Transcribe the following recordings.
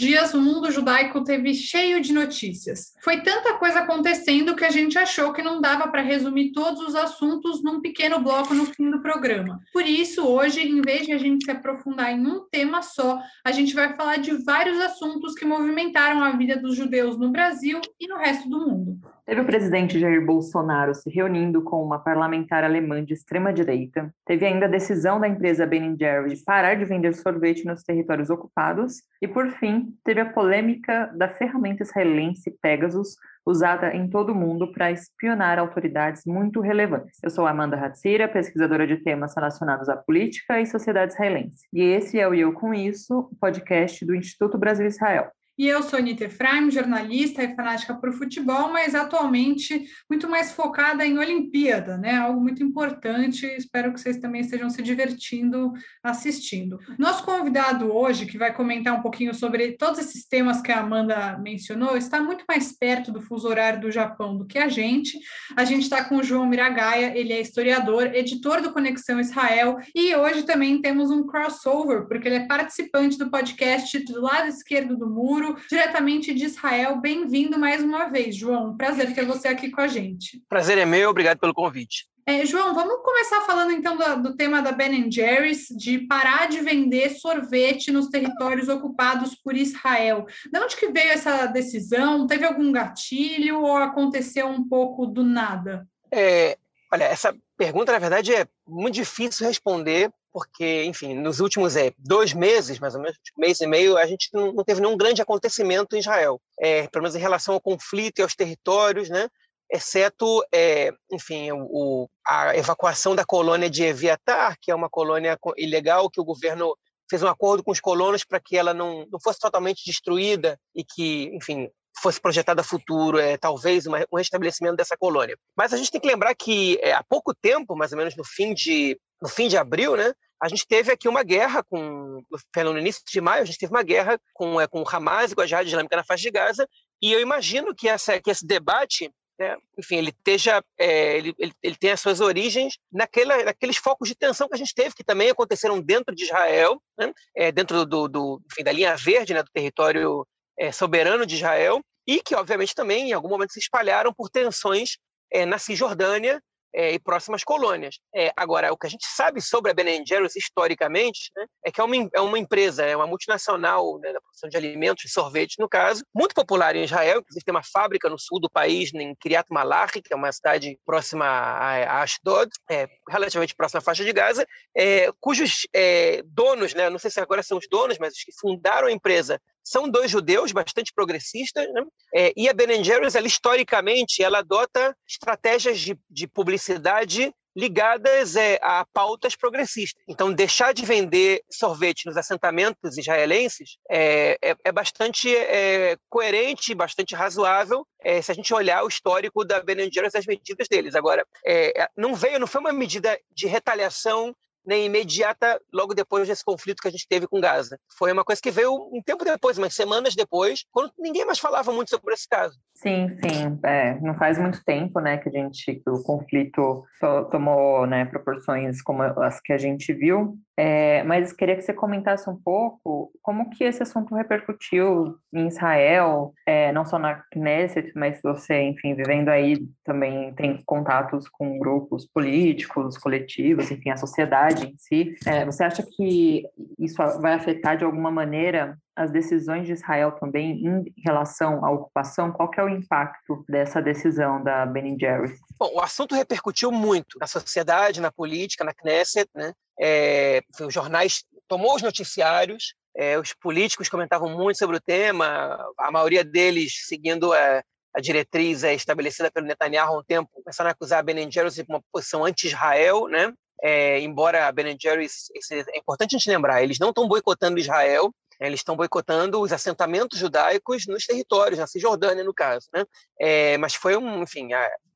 dias o mundo judaico teve cheio de notícias. Foi tanta coisa acontecendo que a gente achou que não dava para resumir todos os assuntos num pequeno bloco no fim do programa. Por isso, hoje, em vez de a gente se aprofundar em um tema só, a gente vai falar de vários assuntos que movimentaram a vida dos judeus no Brasil e no resto do mundo. Teve o presidente Jair Bolsonaro se reunindo com uma parlamentar alemã de extrema-direita. Teve ainda a decisão da empresa Ben Jerry de parar de vender sorvete nos territórios ocupados. E, por fim, teve a polêmica da ferramenta israelense Pegasus, usada em todo o mundo para espionar autoridades muito relevantes. Eu sou Amanda Hatzira, pesquisadora de temas relacionados à política e sociedade israelense. E esse é o Eu Com Isso, podcast do Instituto Brasil-Israel. E eu sou Anitta Efraim, jornalista e fanática por futebol, mas atualmente muito mais focada em Olimpíada, né? Algo muito importante. Espero que vocês também estejam se divertindo assistindo. Nosso convidado hoje, que vai comentar um pouquinho sobre todos esses temas que a Amanda mencionou, está muito mais perto do fuso horário do Japão do que a gente. A gente está com o João Miragaia, ele é historiador, editor do Conexão Israel, e hoje também temos um crossover, porque ele é participante do podcast do lado esquerdo do muro diretamente de Israel. Bem-vindo mais uma vez, João. Prazer ter você aqui com a gente. Prazer é meu, obrigado pelo convite. É, João, vamos começar falando então do, do, tema da Ben Jerry's, de parar de vender sorvete nos territórios ocupados por Israel. De onde que veio essa decisão? Teve algum gatilho ou aconteceu um pouco do nada? É, olha, essa pergunta, na verdade, é muito difícil responder, porque, enfim, nos últimos é, dois meses, mais ou menos, tipo, mês e meio, a gente não, teve nenhum grande acontecimento em Israel, é, pelo menos em relação ao conflito e aos territórios, né? exceto, é, enfim, o, a evacuação da colônia de Eviatar, que é uma colônia ilegal que o governo fez um acordo com os colonos para que ela não, não fosse totalmente destruída e que, enfim, fosse projetada a futuro, é, talvez uma, um restabelecimento dessa colônia. Mas a gente tem que lembrar que é, há pouco tempo, mais ou menos no fim de no fim de abril, né, a gente teve aqui uma guerra com, no início de maio, a gente teve uma guerra com, é, com o Hamas e com a Jihad Islâmica na faixa de Gaza, e eu imagino que, essa, que esse debate, né, enfim, ele, esteja, é, ele, ele, ele tem as suas origens naquela, naqueles focos de tensão que a gente teve, que também aconteceram dentro de Israel, né, é, dentro do, do, enfim, da linha verde, né, do território é, soberano de Israel, e que, obviamente, também em algum momento se espalharam por tensões é, na Cisjordânia é, e próximas colônias. É, agora, o que a gente sabe sobre a Ben Jerry's historicamente né, é que é uma, é uma empresa, é uma multinacional né, da produção de alimentos, de sorvete, no caso, muito popular em Israel, inclusive tem uma fábrica no sul do país, em Kiryat Malachi, que é uma cidade próxima a, Ashdod, é, relativamente próxima à faixa de Gaza, é, cujos é, donos, né, não sei se agora são os donos, mas os que fundaram a empresa são dois judeus bastante progressistas, né? é, e a Ben Jerry's, ela, historicamente, ela adota estratégias de, de publicidade ligadas é, a pautas progressistas. Então, deixar de vender sorvete nos assentamentos israelenses é, é, é bastante é, coerente, bastante razoável, é, se a gente olhar o histórico da Ben Jerry's e as medidas deles. Agora, é, não veio, não foi uma medida de retaliação nem imediata logo depois desse conflito que a gente teve com Gaza. Foi uma coisa que veio um tempo depois, umas semanas depois, quando ninguém mais falava muito sobre esse caso. Sim, sim. É, não faz muito tempo, né, que a gente que o conflito tomou, né, proporções como as que a gente viu. É, mas queria que você comentasse um pouco como que esse assunto repercutiu em Israel, é, não só na Knesset, mas você, enfim, vivendo aí também tem contatos com grupos políticos, coletivos, enfim, a sociedade em si. É, você acha que isso vai afetar de alguma maneira as decisões de Israel também em relação à ocupação? Qual que é o impacto dessa decisão da Ben Jerry's? Bom, o assunto repercutiu muito na sociedade, na política, na Knesset, né? É, os jornais tomou os noticiários, é, os políticos comentavam muito sobre o tema, a maioria deles seguindo a, a diretriz é, estabelecida pelo Netanyahu há um tempo, começaram a acusar a Ben Jerry's de uma posição anti-Israel, né? É, embora a Ben Jerry's, é importante a gente lembrar, eles não estão boicotando Israel, eles estão boicotando os assentamentos judaicos nos territórios, na Cisjordânia, no caso. Né? É, mas foi um, enfim,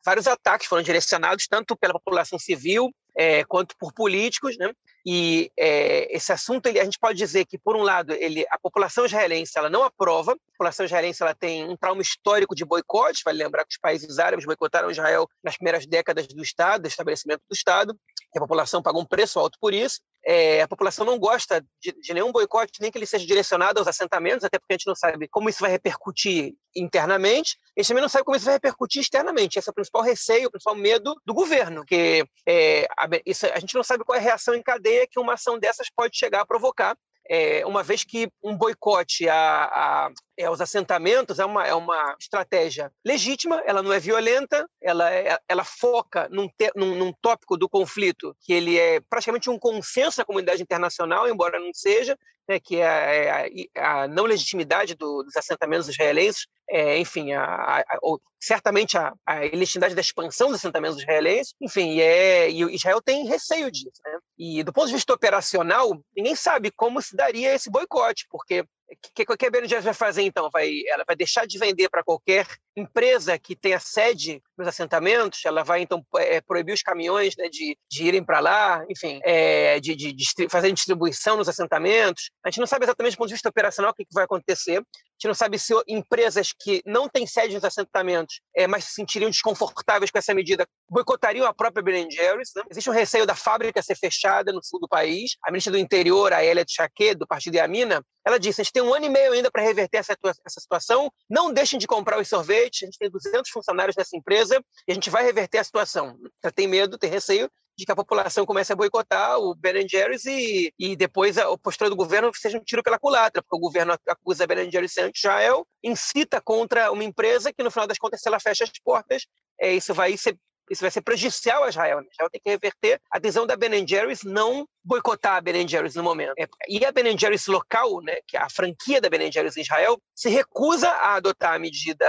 vários ataques foram direcionados tanto pela população civil é, quanto por políticos, né? E é, esse assunto, ele, a gente pode dizer que, por um lado, ele, a população israelense ela não aprova, a população israelense ela tem um trauma histórico de boicote, vale lembrar que os países árabes boicotaram Israel nas primeiras décadas do Estado, do estabelecimento do Estado, e a população pagou um preço alto por isso. É, a população não gosta de, de, nenhum boicote, nem que ele seja direcionado aos assentamentos, até porque a gente não sabe como isso vai repercutir internamente, a gente também não sabe como isso vai repercutir externamente. Esse é o principal receio, o principal medo do governo, porque é, a, isso, a gente não sabe qual é a reação em cadeia que uma ação dessas pode chegar a provocar é, uma vez que um boicote a, a, é, aos assentamentos é uma, é uma estratégia legítima, ela não é violenta, ela, é, ela foca num, te, num, num, tópico do conflito que ele é praticamente um consenso na comunidade internacional, embora não seja, né, que é a, é a, a não legitimidade do, dos assentamentos israelenses, é, enfim, a, ou, certamente a, a ilegitimidade da expansão dos assentamentos israelenses, enfim, é, e Israel tem receio disso. Né? E do ponto de vista operacional, ninguém sabe como se daria esse boicote, porque que, que, a Ben vai fazer então? Vai, ela vai deixar de vender para qualquer empresa que tenha sede nos assentamentos? Ela vai então é, proibir os caminhões né, de, de irem para lá, enfim, é, de, de, de fazer distribuição nos assentamentos? A gente não sabe exatamente do ponto de vista operacional o que, que vai acontecer. Gente não sabe se empresas que não têm sede nos assentamentos, é, mas se sentiriam desconfortáveis com essa medida, boicotariam a própria Ben Jerry's. Né? Existe um receio da fábrica ser fechada no sul do país. A ministra do Interior, a Elia Tchaquet, do Partido Yamina, ela disse: a gente tem um ano e meio ainda para reverter essa, essa situação. Não deixem de comprar os sorvetes. A gente tem 200 funcionários nessa empresa e a gente vai reverter a situação. Ela tem medo, tem receio de que a população comece a boicotar o Ben Jerry's e, e depois a, a postura do governo seja um tiro pela culatra, porque o governo acusa Ben Jerry's ser anti-Israel, incita contra uma empresa que, no final das contas, se ela fecha as portas, é, isso vai ser isso vai ser prejudicial a Israel. Né? Israel tem que reverter a decisão da Ben Jerry's não boicotar a Ben Jerry's no momento. É, e a Ben Jerry's local, né, que é a franquia da Ben Jerry's em Israel, se recusa a adotar a medida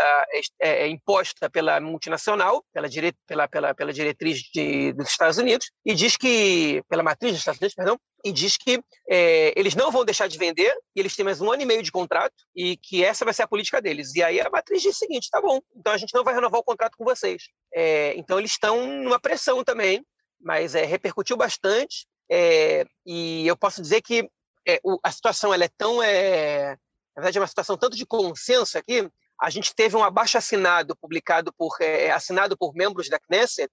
é, é, imposta pela multinacional, pela, dire, pela, pela, pela diretriz de, dos Estados Unidos, e diz que, pela matriz dos Estados Unidos, perdão, e diz que é, eles não vão deixar de vender, e eles têm mais um ano e meio de contrato, e que essa vai ser a política deles. E aí a matriz diz o seguinte: tá bom, então a gente não vai renovar o contrato com vocês. É, então eles estão numa pressão também, mas é, repercutiu bastante, e eu posso dizer que o, a situação ela é tão. É, na verdade, é uma situação tanto de consenso aqui. A gente teve um abaixo assinado publicado por assinado por membros da Knesset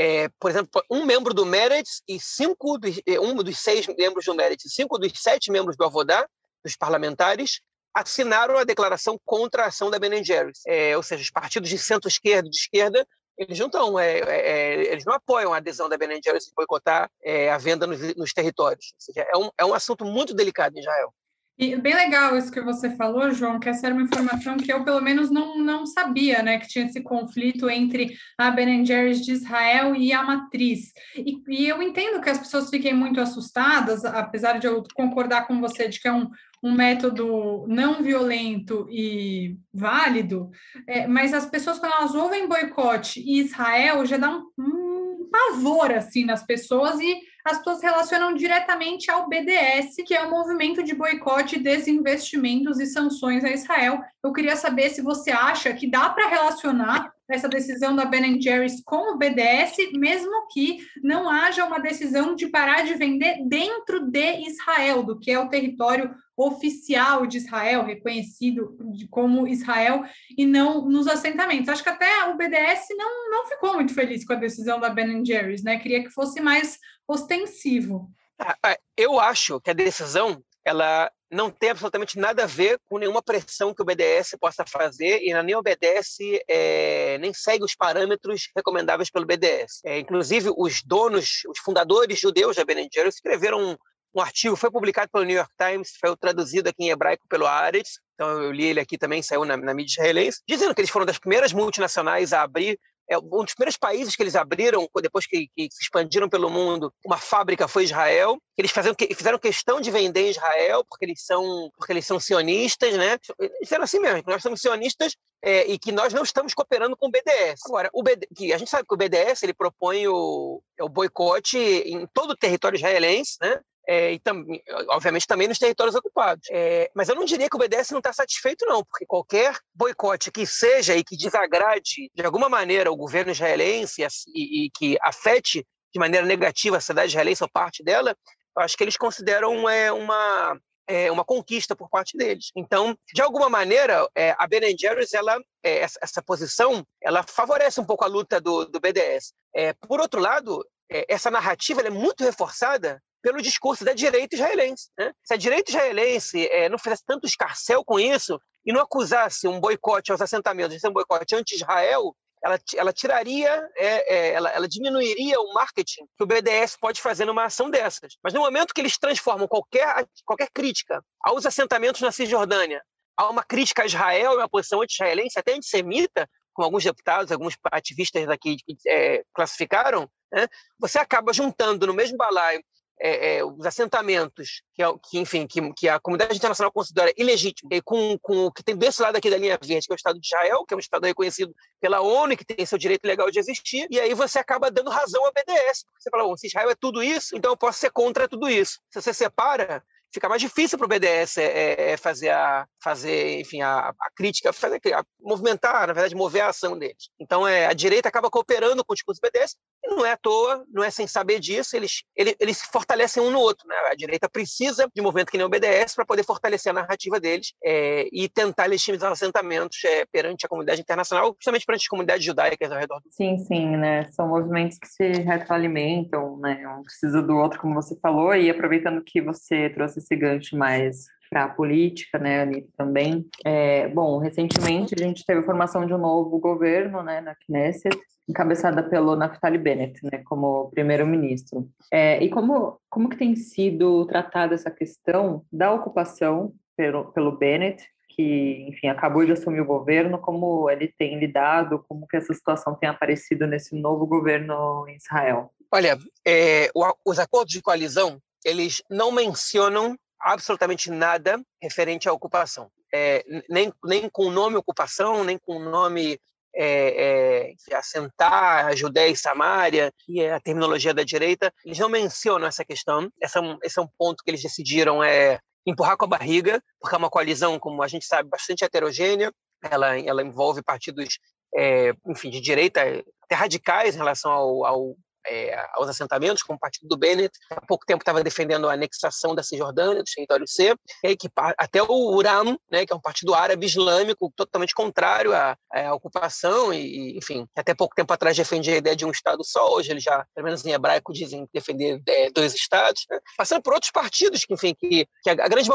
é, por exemplo, um membro do Meretz e cinco dos, é, um dos seis membros do Meretz e cinco dos sete membros do Avodá, dos parlamentares, assinaram a declaração contra a ação da Ben Jerry's. É, ou seja, os partidos de centro-esquerda e de esquerda eles não é, é, é, eles não apoiam a adesão da Ben Jerry's em boicotar é, a venda nos, nos territórios. Ou seja, é um, é um assunto muito delicado em Israel. E bem legal isso que você falou, João, que essa era uma informação que eu, pelo menos, não, não sabia, né? Que tinha esse conflito entre a Ben Jerry's de Israel e a matriz. E, e, eu entendo que as pessoas fiquem muito assustadas, apesar de eu concordar com você de que é um, um método não violento e válido, é, mas as pessoas, quando elas ouvem boicote e Israel, já dá um, um pavor, assim, nas pessoas e as pessoas relacionam diretamente ao BDS, que é o movimento de boicote, desinvestimentos e sanções a Israel. Eu queria saber se você acha que dá para relacionar essa decisão da Ben Jerry's com o BDS, mesmo que não haja uma decisão de parar de vender dentro de Israel, do que é o território oficial de Israel, reconhecido como Israel, e não nos assentamentos. Acho que até o BDS não, não ficou muito feliz com a decisão da Ben Jerry's, né? Queria que fosse mais ostensivo. Ah, ah, eu acho que a decisão ela não tem absolutamente nada a ver com nenhuma pressão que o BDS possa fazer e nem o BDS é, nem segue os parâmetros recomendáveis pelo BDS. É, inclusive, os donos, os fundadores judeus da Ben Jerry's escreveram um artigo, foi publicado pelo New York Times, foi traduzido aqui em hebraico pelo Aretz, então eu li ele aqui também, saiu na, na mídia israelense, dizendo que eles foram das primeiras multinacionais a abrir é, um dos primeiros países que eles abriram, depois que, que, se expandiram pelo mundo, uma fábrica foi Israel. Eles fizeram, fizeram questão de vender em Israel, porque eles são, porque eles são sionistas, né? Eles disseram assim mesmo, nós somos sionistas é, e que nós não estamos cooperando com o BDS. Agora, o BD, que a gente sabe que o BDS ele propõe o, é o boicote em todo o território israelense, né? É, e também, obviamente também nos territórios ocupados. É, mas eu não diria que o BDS não está satisfeito, não, porque qualquer boicote que seja e que desagrade de alguma maneira o governo israelense e, e que afete de maneira negativa a cidade israelense ou parte dela, eu acho que eles consideram é, uma, é, uma conquista por parte deles. Então, de alguma maneira, é, a Ben Jerry's, ela, é, essa, essa, posição, ela favorece um pouco a luta do, do BDS. É, por outro lado, é, essa narrativa é muito reforçada pelo discurso da direita israelense. Né? Se a direita israelense é, não fizesse tanto escarcel com isso e não acusasse um boicote aos assentamentos de ser um boicote anti-Israel, ela, ela tiraria, é, é, ela, ela diminuiria o marketing que o BDS pode fazer numa ação dessas. Mas no momento que eles transformam qualquer, qualquer crítica aos assentamentos na Cisjordânia a uma crítica a Israel, uma posição anti-israelense, até antissemita, como alguns deputados, alguns ativistas daqui é, classificaram, né? você acaba juntando no mesmo balaio é, é, os assentamentos que, é que enfim, que, que, a comunidade internacional considera ilegítimo, e com, com o que tem desse lado aqui da linha verde, que é o Estado de Israel, que é um Estado reconhecido pela ONU, que tem seu direito legal de existir, e aí você acaba dando razão ao BDS. Você fala, se Israel é tudo isso, então eu posso ser contra tudo isso. Se você separa, fica mais difícil para o BDS é, é, é, fazer a fazer enfim a, a crítica fazer a movimentar na verdade mover a ação deles. Então é a direita acaba cooperando com o discurso do BDS e não é à toa não é sem saber disso eles eles, eles se fortalecem um no outro né? a direita precisa de movimento que nem o BDS para poder fortalecer a narrativa deles é, e tentar legitimizar os assentamentos é, perante a comunidade internacional justamente perante as comunidades judaicas ao redor do sim sim né? São movimentos que se retroalimentam né? Um precisa do outro como você falou e aproveitando que você trouxe esse gancho mais para a política, né, Anitta, também. É, bom, recentemente a gente teve a formação de um novo governo, né, na Knesset, encabeçada pelo Naftali Bennett, né, como primeiro-ministro. É, e como, como que tem sido tratada essa questão da ocupação pelo, pelo Bennett, que, enfim, acabou de assumir o governo, como ele tem lidado, como que essa situação tem aparecido nesse novo governo em Israel? Olha, é, os acordos de coalizão eles não mencionam absolutamente nada referente à ocupação. É, nem, nem com o nome ocupação, nem com o nome é, é, assentar a Judéia e Samária, que é a terminologia da direita, eles não mencionam essa questão. Esse é um, esse é um ponto que eles decidiram é, empurrar com a barriga, porque é uma coalizão, como a gente sabe, bastante heterogênea. Ela, ela envolve partidos, é, enfim, de direita até radicais em relação ao, ao é, aos assentamentos, como o partido do Bennett, há pouco tempo estava defendendo a anexação da Cisjordânia, do território C, e que até o URAM, né, que é um partido árabe islâmico totalmente contrário à, à, ocupação, e, enfim, até pouco tempo atrás defendia a ideia de um Estado só, hoje eles já, pelo menos em hebraico, dizem defender é, dois Estados, né? passando por outros partidos que, enfim, que, que a, a grande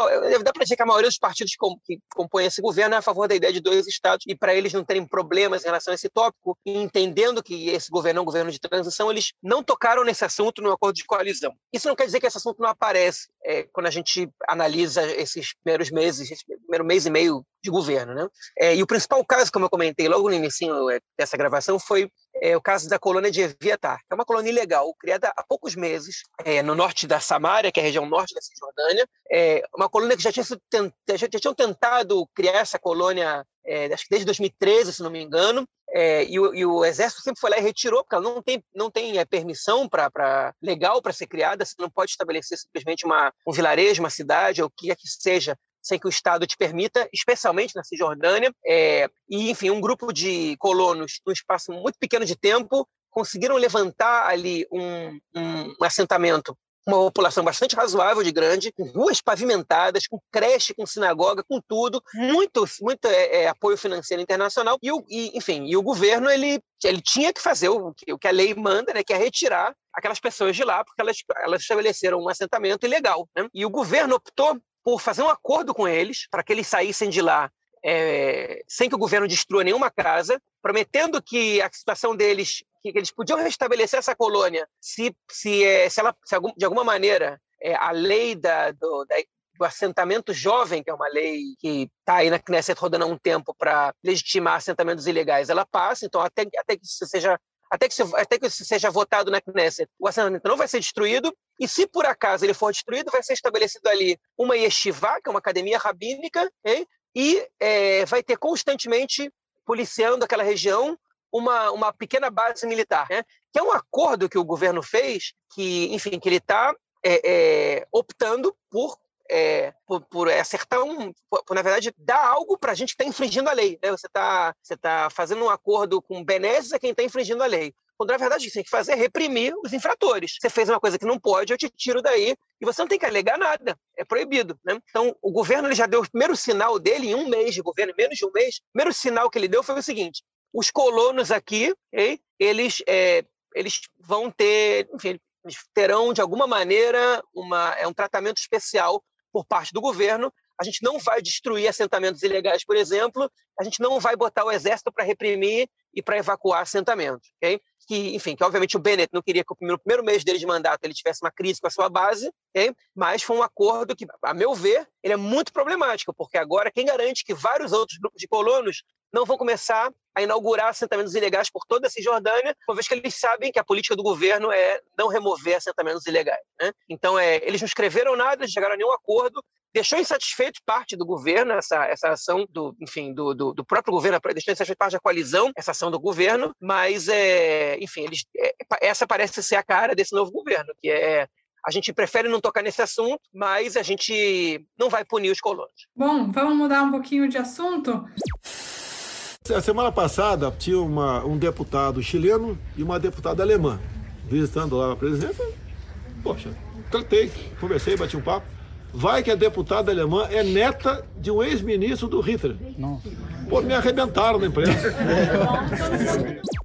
dá para dizer que a maioria dos partidos que, que compõem esse governo é a favor da ideia de dois Estados, e para eles não terem problemas em relação a esse tópico, entendendo que esse governo é um governo de transição, eles não tocaram nesse assunto no acordo de coalizão. Isso não quer dizer que esse assunto não aparece é, quando a gente analisa esses primeiros meses, esse primeiro mês e meio de governo. Né? É, e o principal caso, como eu comentei logo no início é, dessa gravação, foi é, o caso da colônia de Eviatar, que é uma colônia ilegal, criada há poucos meses, é, no norte da Samária, que é a região norte da Cisjordânia, é, uma colônia que já, tinha sido, já, já tinham tentado criar essa colônia é, acho que desde 2013, se não me engano, é, e, o, e, o, exército sempre foi lá e retirou, porque ela não tem, não tem é, permissão para legal para ser criada, você não pode estabelecer simplesmente uma, um vilarejo, uma cidade, ou o que é que seja, sem que o Estado te permita, especialmente na Cisjordânia. É, e, enfim, um grupo de colonos, num espaço muito pequeno de tempo, conseguiram levantar ali um, um, um assentamento uma população bastante razoável de grande, com ruas pavimentadas, com creche, com sinagoga, com tudo, muito, muito é, é, apoio financeiro internacional e, o, e, enfim, e o governo ele, ele tinha que fazer o que, o que a lei manda, né, que é retirar aquelas pessoas de lá, porque elas, elas estabeleceram um assentamento ilegal. Né? E o governo optou por fazer um acordo com eles para que eles saíssem de lá é, sem que o governo destrua nenhuma casa, prometendo que a situação deles, que, eles podiam restabelecer essa colônia se, se, é, se ela, se de alguma maneira, é, a lei da, do, da, do assentamento jovem, que é uma lei que está aí na Knesset rodando há um tempo para legitimar assentamentos ilegais, ela passa, então até, até que isso seja até que, até que seja votado na Knesset, o assentamento não vai ser destruído, e se por acaso ele for destruído, vai ser estabelecido ali uma yeshiva, que é uma academia rabínica, okay? e é, vai ter constantemente policiando aquela região uma, uma pequena base militar, né? que é um acordo que o governo fez, que enfim que ele está é, é, optando por, é, por, por, acertar um, por, na verdade, dar algo para a gente que está infringindo a lei. Né? Você está você tá fazendo um acordo com benesses a quem está infringindo a lei. Quando na verdade o que você tem que fazer é reprimir os infratores. Você fez uma coisa que não pode, eu te tiro daí e você não tem que alegar nada. É proibido. Né? Então, o governo ele já deu o primeiro sinal dele em um mês de governo, menos de um mês. O primeiro sinal que ele deu foi o seguinte: os colonos aqui, okay, eles, é, eles vão ter, enfim, terão, de alguma maneira, uma, é um tratamento especial por parte do governo. A gente não vai destruir assentamentos ilegais, por exemplo, a gente não vai botar o exército para reprimir e para evacuar assentamentos, ok? Que, enfim, que obviamente o Bennett não queria que no primeiro mês dele de mandato ele tivesse uma crise com a sua base, ok? Mas foi um acordo que, a meu ver, ele é muito problemático, porque agora quem garante que vários outros grupos de colonos não vão começar a inaugurar assentamentos ilegais por toda a Cisjordânia, uma vez que eles sabem que a política do governo é não remover assentamentos ilegais. Né? Então, é, eles não escreveram nada, eles chegaram a nenhum acordo, deixou insatisfeito parte do governo essa, essa ação do, enfim, do, do, do próprio governo, deixou insatisfeito parte da coalizão essa ação do governo, mas, é, enfim, eles, é, essa parece ser a cara desse novo governo, que é a gente prefere não tocar nesse assunto, mas a gente não vai punir os colonos. Bom, vamos mudar um pouquinho de assunto. A semana passada tinha uma, um deputado chileno e uma deputada alemã visitando lá a presidência. Poxa, tratei, conversei, bati um papo. Vai que a deputada alemã é neta de um ex-ministro do Hitler. Nossa. Pô, me arrebentaram na imprensa.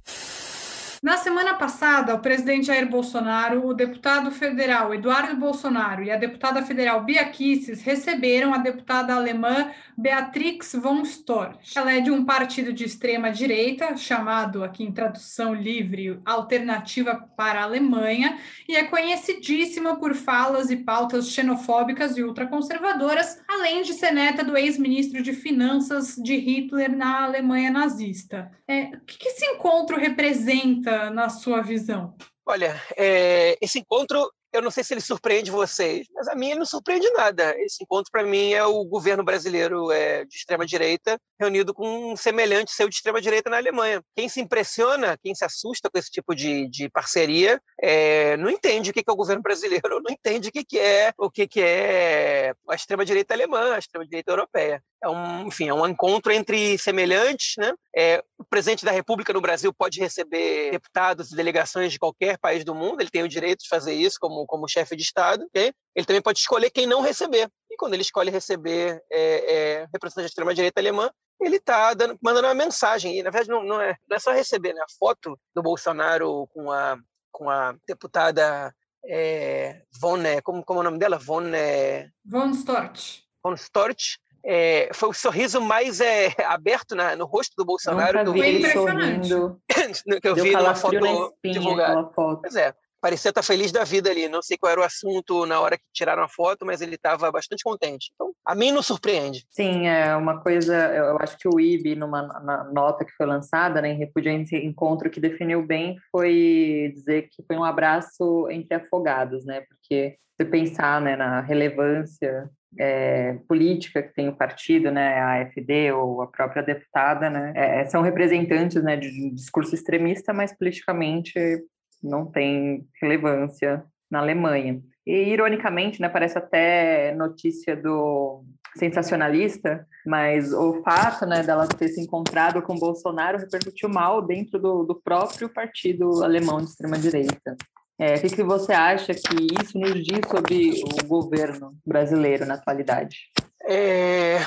Na semana passada, o presidente Jair Bolsonaro, o deputado federal Eduardo Bolsonaro e a deputada federal Bia Kicis receberam a deputada alemã Beatrix von Storch. Ela é de um partido de extrema direita, chamado aqui em tradução livre Alternativa para a Alemanha, e é conhecidíssima por falas e pautas xenofóbicas e ultraconservadoras, além de ser neta do ex-ministro de Finanças de Hitler na Alemanha nazista. É, o que esse encontro representa? Na sua visão? Olha, é, esse encontro eu não sei se ele surpreende vocês, mas a mim ele não surpreende nada. Esse encontro, para mim, é o governo brasileiro é, de extrema-direita reunido com um semelhante seu de extrema-direita na Alemanha. Quem se impressiona, quem se assusta com esse tipo de, de parceria, é, não entende o que é o governo brasileiro, não entende o que é o que é a extrema-direita alemã, a extrema-direita europeia. É um, enfim, é um encontro entre semelhantes, né? É, o presidente da República no Brasil pode receber deputados e delegações de qualquer país do mundo, ele tem o direito de fazer isso como como, chefe de Estado, okay? ele também pode escolher quem não receber. E quando ele escolhe receber é, é, representante da extrema-direita alemã, ele está mandando uma mensagem. E, na verdade, não, não, é, não é só receber, né? A foto do Bolsonaro com a, com a deputada é, Von... Como, como é o nome dela? Von... É... Von Storch. Von Storch. É, foi o sorriso mais é, aberto na, no rosto do Bolsonaro. Nunca vi ele sorrindo. que eu Deu vi numa foto divulgada. Pois é parecia estar feliz da vida ali. Não sei qual era o assunto na hora que tiraram a foto, mas ele estava bastante contente. Então, a mim não surpreende. Sim, é uma coisa. Eu acho que o IB, numa nota que foi lançada, né, em repúdio esse encontro, que definiu bem foi dizer que foi um abraço entre afogados, né? Porque se pensar né, na relevância é, política que tem o partido, né, a AfD ou a própria deputada, né, é, são representantes né, de um discurso extremista, mas politicamente não tem relevância na Alemanha. E, ironicamente, né, parece até notícia do sensacionalista, mas o fato né, dela ter se encontrado com Bolsonaro repercutiu mal dentro do, do próprio partido alemão de extrema-direita. É, o que, que você acha que isso nos diz sobre o governo brasileiro na atualidade? É,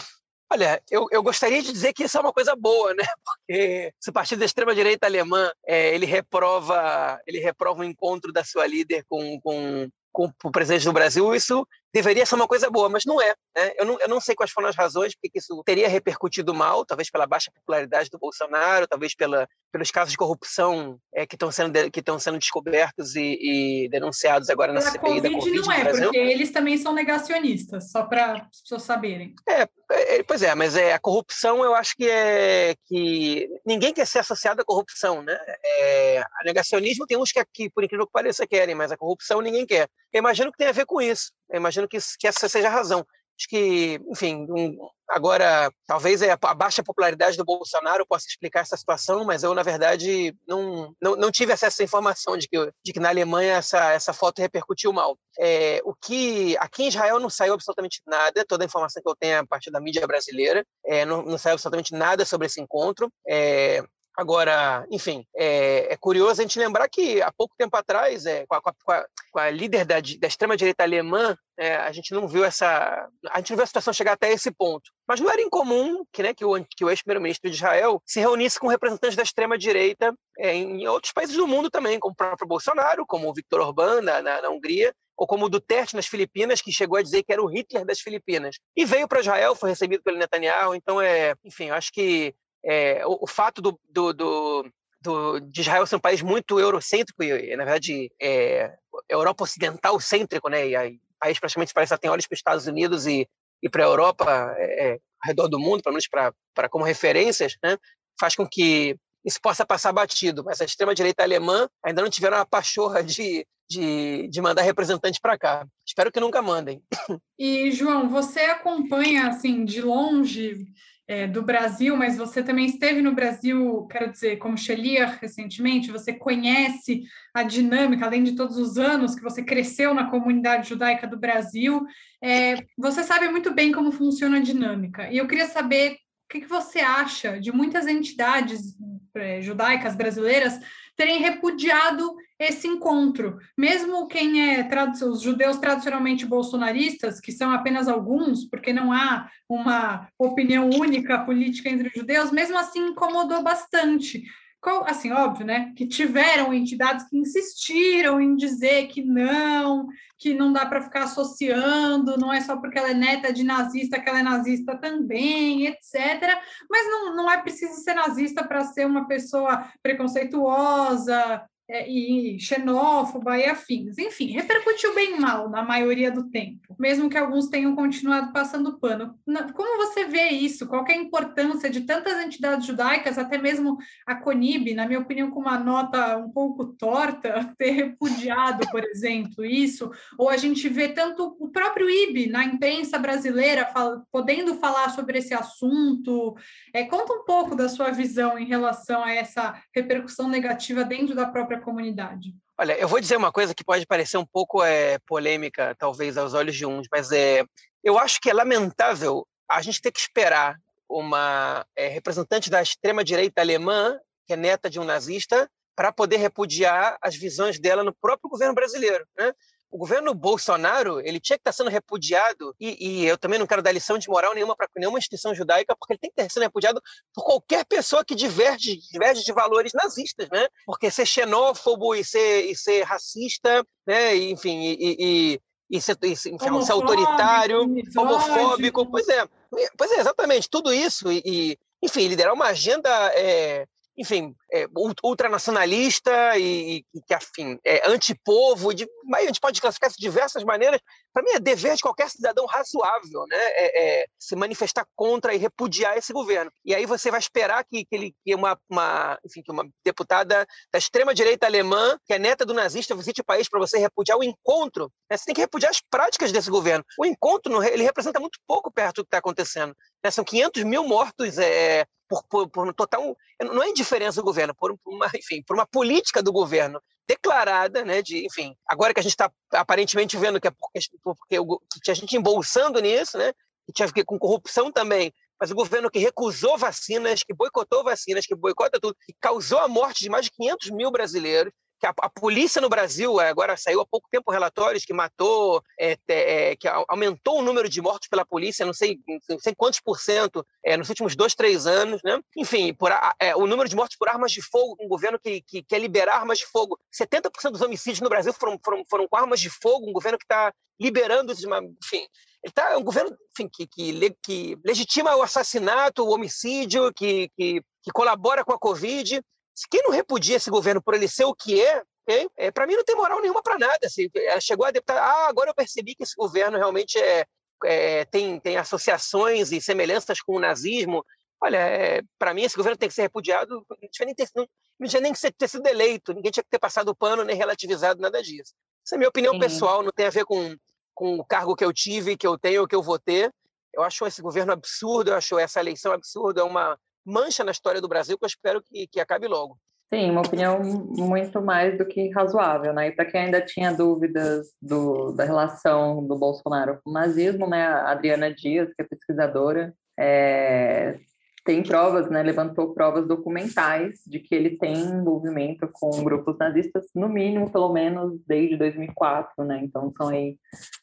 Olha, eu, eu gostaria de dizer que isso é uma coisa boa, né? Porque se o partido da extrema-direita alemã é, ele reprova ele reprova o encontro da sua líder com, com, com o presidente do Brasil, isso deveria ser uma coisa boa, mas não é. Né? Eu, não, eu não sei quais foram as razões porque isso teria repercutido mal, talvez pela baixa popularidade do Bolsonaro, talvez pela, pelos casos de corrupção é, que estão sendo, que sendo descobertos e, e, denunciados agora na CPI da Covid não é, porque eles também são negacionistas, só para as pessoas saberem. É, é, pois é, mas é, a corrupção eu acho que é que ninguém quer ser associado à corrupção, né? É, a negacionismo tem uns que aqui, por incrível que pareça, querem, mas a corrupção ninguém quer. Eu imagino que tem a ver com isso. Eu imagino que, que essa seja a razão. Acho que, enfim, um, agora talvez é a baixa popularidade do Bolsonaro possa explicar essa situação, mas eu, na verdade, não, não, não tive acesso à informação de que, de que na Alemanha essa, essa foto repercutiu mal. É, o que aqui em Israel não saiu absolutamente nada, toda a informação que eu tenho é a partir da mídia brasileira, é, não, não saiu absolutamente nada sobre esse encontro. É, Agora, enfim, é, é, curioso a gente lembrar que há pouco tempo atrás, é, com, a, com, a, com, a, líder da, da extrema-direita alemã, é, a gente não viu essa. A gente não viu a situação chegar até esse ponto. Mas não era incomum que, né, que o, que o ex-primeiro-ministro de Israel se reunisse com representantes da extrema-direita é, em outros países do mundo também, como o próprio Bolsonaro, como o Viktor Orbán na, na, na Hungria, ou como o Duterte nas Filipinas, que chegou a dizer que era o Hitler das Filipinas. E veio para Israel, foi recebido pelo Netanyahu. Então, é, enfim, acho que é, o, o, fato do, do, do, do, de Israel ser um país muito eurocêntrico e, na verdade, é, Europa ocidental cêntrico, né? E aí, o país praticamente parece que tem olhos para os Estados Unidos e, e para a Europa, é, é, ao redor do mundo, pelo menos para como referências, né? Faz com que isso possa passar batido, mas a extrema-direita alemã ainda não tiveram a pachorra de, de, de mandar representantes para cá. Espero que nunca mandem. E, João, você acompanha, assim, de longe é, do Brasil, mas você também esteve no Brasil, quero dizer, como Xelia recentemente, você conhece a dinâmica, além de todos os anos que você cresceu na comunidade judaica do Brasil, é, você sabe muito bem como funciona a dinâmica. E eu queria saber o que, que você acha de muitas entidades judaicas brasileiras terem repudiado esse encontro. Mesmo quem é os judeus tradicionalmente bolsonaristas, que são apenas alguns, porque não há uma opinião única política entre os judeus, mesmo assim incomodou bastante assim, óbvio, né, que tiveram entidades que insistiram em dizer que não, que não dá para ficar associando, não é só porque ela é neta de nazista que ela é nazista também, etc. Mas não, não é preciso ser nazista para ser uma pessoa preconceituosa, é, e xenófoba e afins. Enfim, repercutiu bem mal na maioria do tempo, mesmo que alguns tenham continuado passando pano. Como você vê isso? Qual é a importância de tantas entidades judaicas, até mesmo a CONIB, na minha opinião, com uma nota um pouco torta, ter repudiado, por exemplo, isso? Ou a gente vê tanto o próprio IB na imprensa brasileira podendo falar sobre esse assunto. É, conta um pouco da sua visão em relação a essa repercussão negativa dentro da própria própria comunidade? Olha, eu vou dizer uma coisa que pode parecer um pouco é, polêmica, talvez aos olhos de uns, mas é, eu acho que é lamentável a gente ter que esperar uma é, representante da extrema-direita alemã, que é neta de um nazista, para poder repudiar as visões dela no próprio governo brasileiro. Né? O governo Bolsonaro ele tinha que estar sendo repudiado e, e eu também não quero dar lição de moral nenhuma para nenhuma instituição judaica porque ele tem que estar sendo repudiado por qualquer pessoa que diverge, diverge de valores nazistas, né? Porque ser xenófobo e ser, e ser racista, né? E, enfim, e, e, e ser, enfim, ser autoritário, homofóbico, pois é, pois é, exatamente, tudo isso e, enfim, liderar uma agenda é, enfim, é, ultranacionalista e, e que, afim, é antipovo, de, a gente pode classificar isso de diversas maneiras. Para mim, é dever de qualquer cidadão razoável né? É, é, se manifestar contra e repudiar esse governo. E aí você vai esperar que, que, ele, que, uma, uma, enfim, que uma deputada da extrema-direita alemã, que é neta do nazista, visite o país para você repudiar o encontro. Né? Você tem que repudiar as práticas desse governo. O encontro ele representa muito pouco perto do que está acontecendo. Né? São 500 mil mortos é, por, por, por, um total. Não é indiferença do governo, por uma, enfim, por uma política do governo declarada, né, de, enfim, agora que a gente está aparentemente vendo que é porque, porque o, que tinha gente embolsando nisso, né, que tinha que com corrupção também, mas o governo que recusou vacinas, que boicotou vacinas, que boicota tudo, que causou a morte de mais de 500 mil brasileiros, que a, a, polícia no Brasil, é, agora saiu há pouco tempo relatórios que matou, é, é, que aumentou o número de mortos pela polícia, não sei, não sei quantos por cento é, nos últimos dois, três anos, né? Enfim, por, é, o número de mortos por armas de fogo, um governo que, que quer liberar armas de fogo. 70% dos homicídios no Brasil foram, foram, foram com armas de fogo, um governo que está liberando, enfim, ele tá, é um governo enfim, que, que, que, legitima o assassinato, o homicídio, que, que, que colabora com a Covid. Quem não repudia esse governo por ele ser o que é, okay? é para mim não tem moral nenhuma para nada. Assim, ela chegou a deputar, ah, agora eu percebi que esse governo realmente é, é tem, tem associações e semelhanças com o nazismo. Olha, é, para mim esse governo tem que ser repudiado, não tinha nem, ter, não, não tinha nem que ser, ter sido eleito, ninguém tinha que ter passado o pano nem relativizado nada disso. Essa é a minha opinião Sim. pessoal, não tem a ver com, com o cargo que eu tive, que eu tenho, que eu vou ter. Eu acho esse governo absurdo, eu acho essa eleição absurda, é uma mancha na história do Brasil que eu espero que, que acabe logo. Sim, uma opinião muito mais do que razoável, né? E para quem ainda tinha dúvidas do, da relação do Bolsonaro com o nazismo, né? A Adriana Dias, que é pesquisadora, é, tem provas, né, levantou provas documentais de que ele tem envolvimento com grupos nazistas, no mínimo, pelo menos, desde 2004, né, então são aí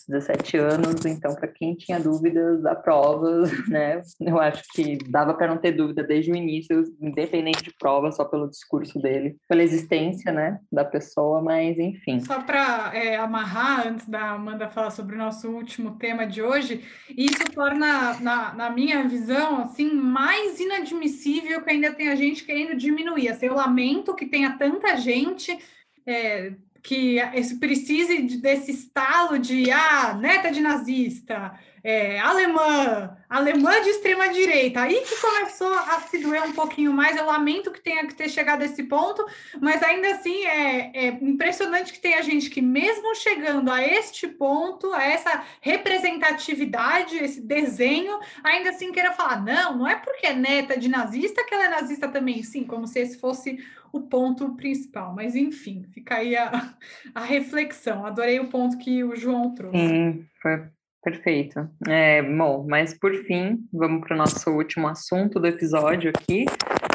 17 anos, então para quem tinha dúvidas, há provas, né, eu acho que dava para não ter dúvida desde o início, independente de prova, só pelo discurso dele, pela existência, né, da pessoa, mas enfim. Só para é, amarrar, antes da Amanda falar sobre o nosso último tema de hoje, isso torna, na, na minha visão, assim, mais inadmissível que ainda tenha gente querendo diminuir. Assim, eu lamento que tenha tanta gente é, que precise desse estalo de ah, neta de nazista, é, alemã, alemã de extrema direita. Aí que começou a se doer um pouquinho mais. Eu lamento que tenha que ter chegado a esse ponto, mas ainda assim é, é impressionante que tenha gente que, mesmo chegando a este ponto, a essa representatividade, esse desenho, ainda assim queira falar: não, não é porque é neta de nazista que ela é nazista também, sim, como se esse fosse o ponto principal. Mas enfim, fica aí a, a reflexão. Adorei o ponto que o João trouxe. Sim, foi Perfeito. É, bom, mas por fim, vamos para o nosso último assunto do episódio aqui.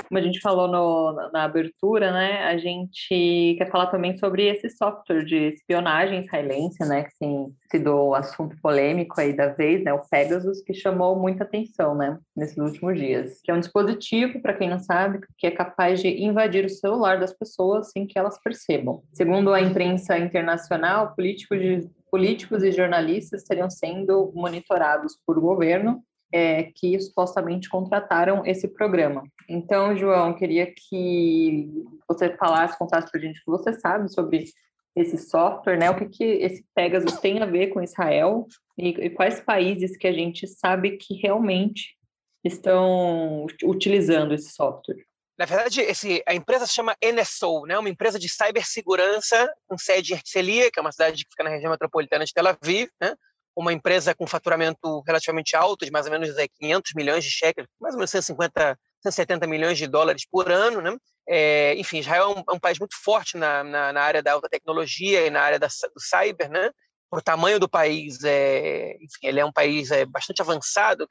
Como a gente falou no, na abertura, né, a gente quer falar também sobre esse software de espionagem israelense, né, que tem sido o assunto polêmico aí da vez, né, o Pegasus, que chamou muita atenção, né, nesses últimos dias. Que é um dispositivo, para quem não sabe, que é capaz de invadir o celular das pessoas sem que elas percebam. Segundo a imprensa internacional, políticos de políticos e jornalistas estariam sendo monitorados por governo é, que supostamente contrataram esse programa. Então, João, queria que você falasse, contasse para a gente o que você sabe sobre esse software, né? O que, que esse Pegasus tem a ver com Israel e, e quais países que a gente sabe que realmente estão utilizando esse software. Na verdade, esse, a empresa se chama NSO, né? uma empresa de cibersegurança com sede em Herzliya, que é uma cidade que fica na região metropolitana de Tel Aviv, né? uma empresa com faturamento relativamente alto, de mais ou menos 500 milhões de shekels, mais ou menos 150, 170 milhões de dólares por ano. Né? É, enfim, Israel é um, é um, país muito forte na, na, na, área da alta tecnologia e na área da, do cyber, né? Por tamanho do país, é, enfim, ele é um país é, bastante avançado,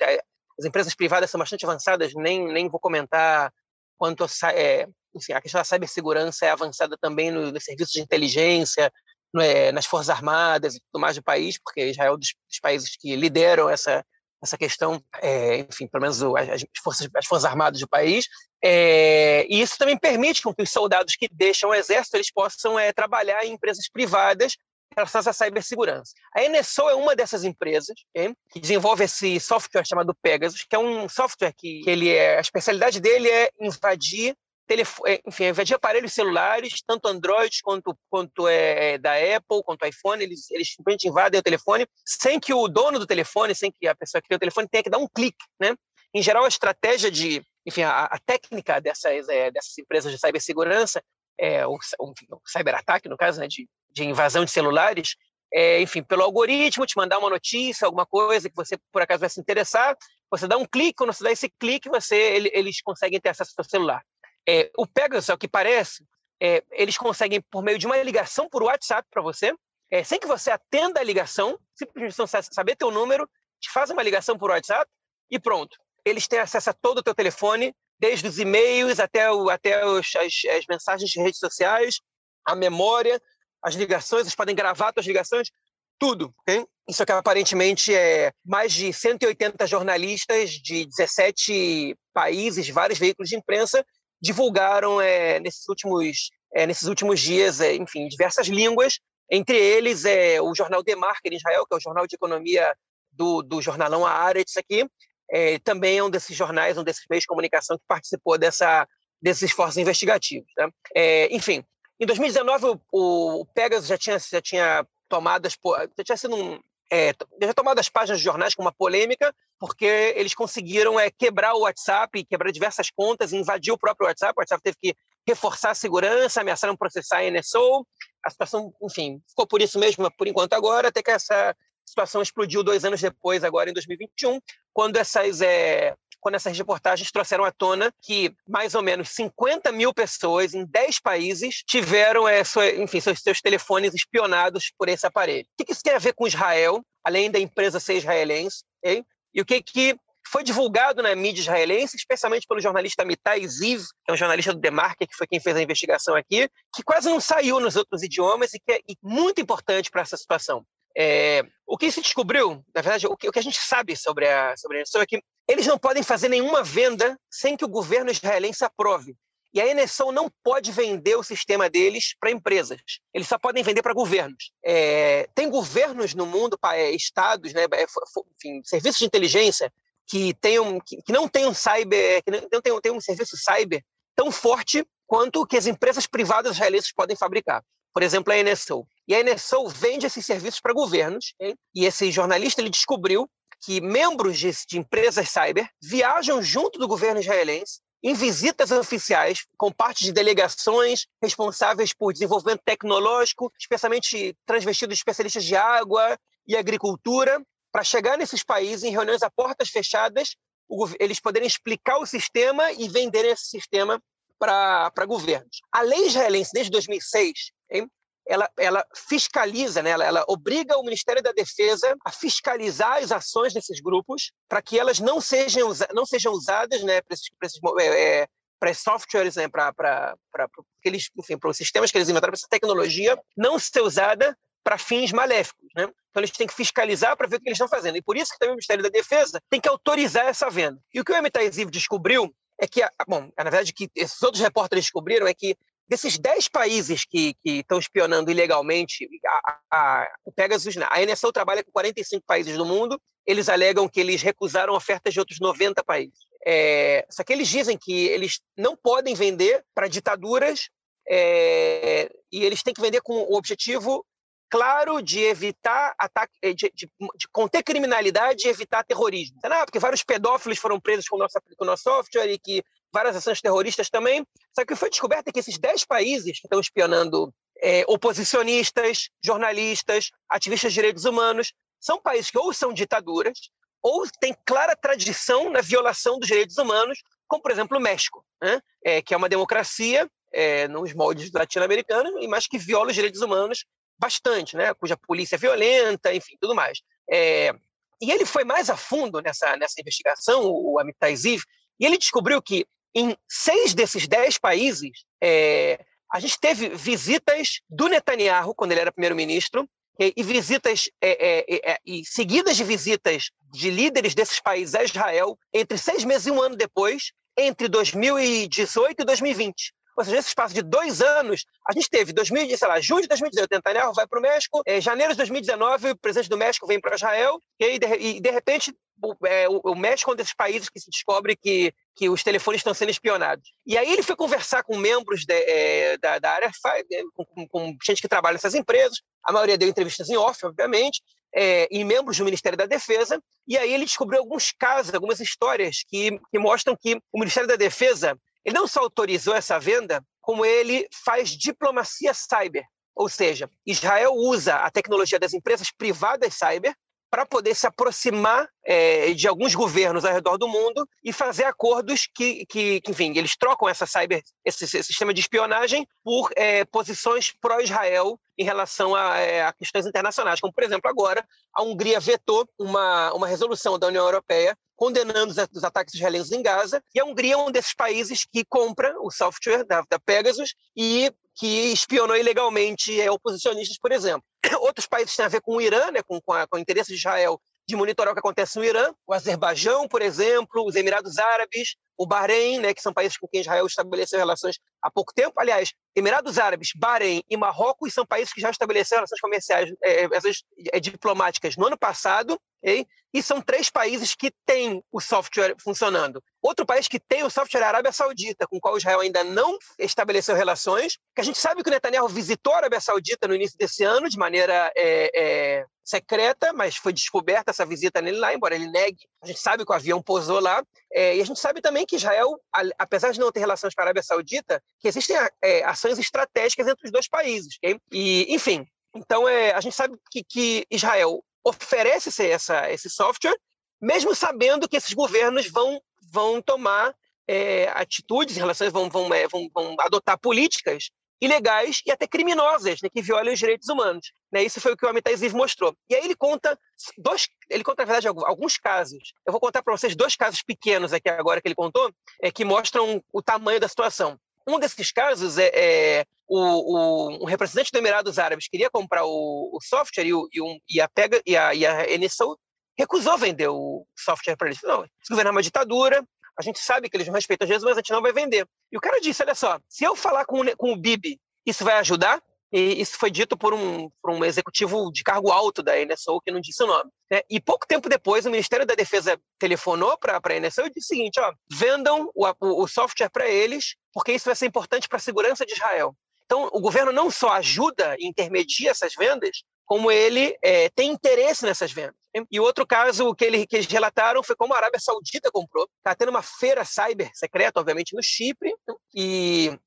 as empresas privadas são bastante avançadas, nem, nem vou comentar quanto a, é, enfim, a questão da cibersegurança é avançada também nos no serviços de inteligência, no, é, nas forças armadas e tudo mais do país, porque Israel é um dos, dos países que lideram essa essa questão, é, enfim, pelo menos as, forças, as forças armadas do país, é, e isso também permite que os soldados que deixam o exército eles possam é, trabalhar em empresas privadas relacionadas à cibersegurança. A NSO é uma dessas empresas okay, que desenvolve esse software chamado Pegasus, que é um software que, que ele é, a especialidade dele é invadir é, enfim, invadir aparelhos celulares, tanto Android quanto, quanto é, da Apple, quanto iPhone, eles, eles simplesmente invadem o telefone sem que o dono do telefone, sem que a pessoa que tem o telefone tenha que dar um clique, né? Em geral, a estratégia de, enfim, a, a técnica dessas, é, dessas empresas de cibersegurança, é, o, o cyberataque, no caso, né, de de invasão de celulares, é, enfim, pelo algoritmo, te mandar uma notícia, alguma coisa que você por acaso vai se interessar, você dá um clique, quando você dá esse clique, você, ele, eles conseguem ter acesso ao seu celular. É, o Pegasus, ao que parece, é, eles conseguem, por meio de uma ligação por WhatsApp para você, é, sem que você atenda a ligação, simplesmente saber teu número, te faz uma ligação por WhatsApp e pronto. Eles têm acesso a todo o teu telefone, desde os e-mails até, o, até os, as, as mensagens de redes sociais, a memória, as ligações, eles podem gravar suas ligações, tudo. Okay? Isso aqui aparentemente é mais de 180 jornalistas de 17 países, vários veículos de imprensa divulgaram é, nesses últimos é, nesses últimos dias, é, enfim, diversas línguas. Entre eles é o jornal The Market em Israel, que é o jornal de economia do, do jornalão Haaretz aqui. É, também é um desses jornais, um desses meios de comunicação que participou dessa desses esforços investigativos. Né? É, enfim, em 2019, o, o Pegasus já tinha, já tinha tomado as, já tinha sido um, é, já tomado as páginas de jornais com uma polêmica, porque eles conseguiram é, quebrar o WhatsApp, quebrar diversas contas, invadir o próprio WhatsApp. O WhatsApp teve que reforçar a segurança, ameaçaram processar a NSO. A situação, enfim, ficou por isso mesmo por enquanto agora, até que essa situação explodiu dois anos depois, agora em 2021, quando essas é, quando essas reportagens trouxeram à tona que mais ou menos 50 mil pessoas em 10 países tiveram, é, sua, enfim, seus, seus, telefones espionados por esse aparelho. O que isso tem a ver com Israel, além da empresa ser israelense? E o que, que foi divulgado na mídia israelense, especialmente pelo jornalista Mitai Ziv, que é um jornalista do Demarque, que foi quem fez a investigação aqui, que quase não saiu nos outros idiomas e que é muito importante para essa situação. É, o que se descobriu, na verdade, o que, o que, a gente sabe sobre a, sobre a é que eles não podem fazer nenhuma venda sem que o governo israelense aprove. E a NSO não pode vender o sistema deles para empresas. Eles só podem vender para governos. É, tem governos no mundo, é, estados, né, é, enfim, serviços de inteligência que, que, que não tenham cyber, que não um serviço cyber tão forte quanto que as empresas privadas israelenses podem fabricar. Por exemplo, a NSO. E a NSO vende esses serviços para governos. Hein? E esse jornalista ele descobriu que membros de, de empresas cyber viajam junto do governo israelense em visitas oficiais com parte de delegações responsáveis por desenvolvimento tecnológico, especialmente transvestidos especialistas de água e agricultura, para chegar nesses países em reuniões a portas fechadas, eles poderem explicar o sistema e venderem esse sistema para governos. A lei israelense, desde 2006, hein, ela, ela fiscaliza, né? ela, ela obriga o Ministério da Defesa a fiscalizar as ações desses grupos para que elas não sejam, não sejam usadas né, para esses, esses é, é, softwares, né, para aqueles, enfim, para os sistemas que eles inventaram, para essa tecnologia não ser usada para fins maléficos, né? Então eles têm que fiscalizar para ver o que eles estão fazendo. E por isso que também o Ministério da Defesa tem que autorizar essa venda. E o que o MTIZIV descobriu é que, bom, na verdade, que esses outros repórteres descobriram é que desses 10 países que, estão espionando ilegalmente, a, a, o Pegasus, a NSO trabalha com 45 países do mundo, eles alegam que eles recusaram ofertas de outros 90 países. É, só que eles dizem que eles não podem vender para ditaduras é, e eles têm que vender com o objetivo claro de evitar ataque, de, de, de conter criminalidade e evitar terrorismo. Não, porque vários pedófilos foram presos com com o nosso software e que várias ações terroristas também. Só que foi descoberto que esses 10 países que estão espionando é, oposicionistas, jornalistas, ativistas de direitos humanos, são países que ou são ditaduras, ou têm clara tradição na violação dos direitos humanos, como, por exemplo, o México, né? é, que é uma democracia é, nos moldes latino-americanos, mas que viola os direitos humanos bastante, né? cuja polícia é violenta, enfim, tudo mais. É, e ele foi mais a fundo nessa, nessa investigação, o Amitai Ziv, e ele descobriu que em seis desses dez países, é, a gente teve visitas do Netanyahu, quando ele era primeiro-ministro, e, e, visitas é, é, é, e seguidas de visitas de líderes desses países a Israel entre seis meses e um ano depois, entre 2018 e 2020. Ou seja, nesse espaço de dois anos, a gente teve 2000, sei lá, junho de 2018, Netanyahu vai para o México, é, janeiro de 2019, o presidente do México vem para Israel, e, de, e de repente é, o, o México é um desses países que se descobre que, que os telefones estão sendo espionados. E aí ele foi conversar com membros de, é, da, da, área, é, com, com, com, gente que trabalha nessas empresas, a maioria deu entrevistas em off, obviamente, é, e membros do Ministério da Defesa, e aí ele descobriu alguns casos, algumas histórias que, que mostram que o Ministério da Defesa ele não só autorizou essa venda, como ele faz diplomacia cyber. Ou seja, Israel usa a tecnologia das empresas privadas cyber para poder se aproximar é, de alguns governos ao redor do mundo e fazer acordos que, que, que enfim, eles trocam essa cyber, esse, esse sistema de espionagem por é, posições pró-Israel em relação a, é, a, questões internacionais, como, por exemplo, agora a Hungria vetou uma, uma resolução da União Europeia condenando os, os ataques israelenses em Gaza, e a Hungria é um desses países que compra o software da, da Pegasus e que espionou ilegalmente é, oposicionistas, por exemplo. Outros países têm a ver com o Irã, né, com, com, a, com o interesse de Israel de monitorar o que acontece no Irã, o Azerbaijão, por exemplo, os Emirados Árabes, o Bahrein, né, que são países com quem Israel estabeleceu relações há pouco tempo. Aliás, Emirados Árabes, Bahrein e Marrocos são países que já estabeleceram relações comerciais, é, essas, é, diplomáticas no ano passado, okay? e são três países que têm o software funcionando. Outro país que tem o software é a Arábia Saudita, com o qual Israel ainda não estabeleceu relações, que a gente sabe que o Netanyahu visitou a Arábia Saudita no início desse ano, de maneira é, é, secreta, mas foi descoberta essa visita nele lá, embora ele negue. A gente sabe que o avião pousou lá. É, e a gente sabe também que Israel, apesar de não ter relações com a Arábia Saudita, que existem é, ações estratégicas entre os dois países. Okay? E, enfim, então é, a gente sabe que, que Israel oferece esse, essa, esse software, mesmo sabendo que esses governos vão, vão tomar é, atitudes em relação, vão, vão, é, vão, vão adotar políticas ilegais e até criminosas, né, que violam os direitos humanos. Né? Isso foi o que o Amitai Ziv mostrou. E aí ele conta dois, ele conta na verdade alguns casos. Eu vou contar para vocês dois casos pequenos aqui agora que ele contou, é, que mostram o tamanho da situação. Um desses casos é, é o, o, um representante do Emirados Árabes queria comprar o, o software e, o, e, um, e, a Pega e a, e a NSO recusou vender o software para eles. Não, esse governo é uma ditadura, a gente sabe que eles não respeitam Jesus, mas a gente não vai vender. E o cara disse: olha só, se eu falar com, com o Bibi, isso vai ajudar? E isso foi dito por um, por um executivo de cargo alto da NSO, que não disse o nome. Né? E pouco tempo depois, o Ministério da Defesa telefonou para a NSO e disse o seguinte: ó, vendam o, o software para eles, porque isso vai ser importante para a segurança de Israel. Então, o governo não só ajuda e intermedia essas vendas, como ele é, tem interesse nessas vendas. E outro caso que, ele, que eles relataram foi como a Arábia Saudita comprou. Está tendo uma feira cyber secreta, obviamente, no Chipre, e,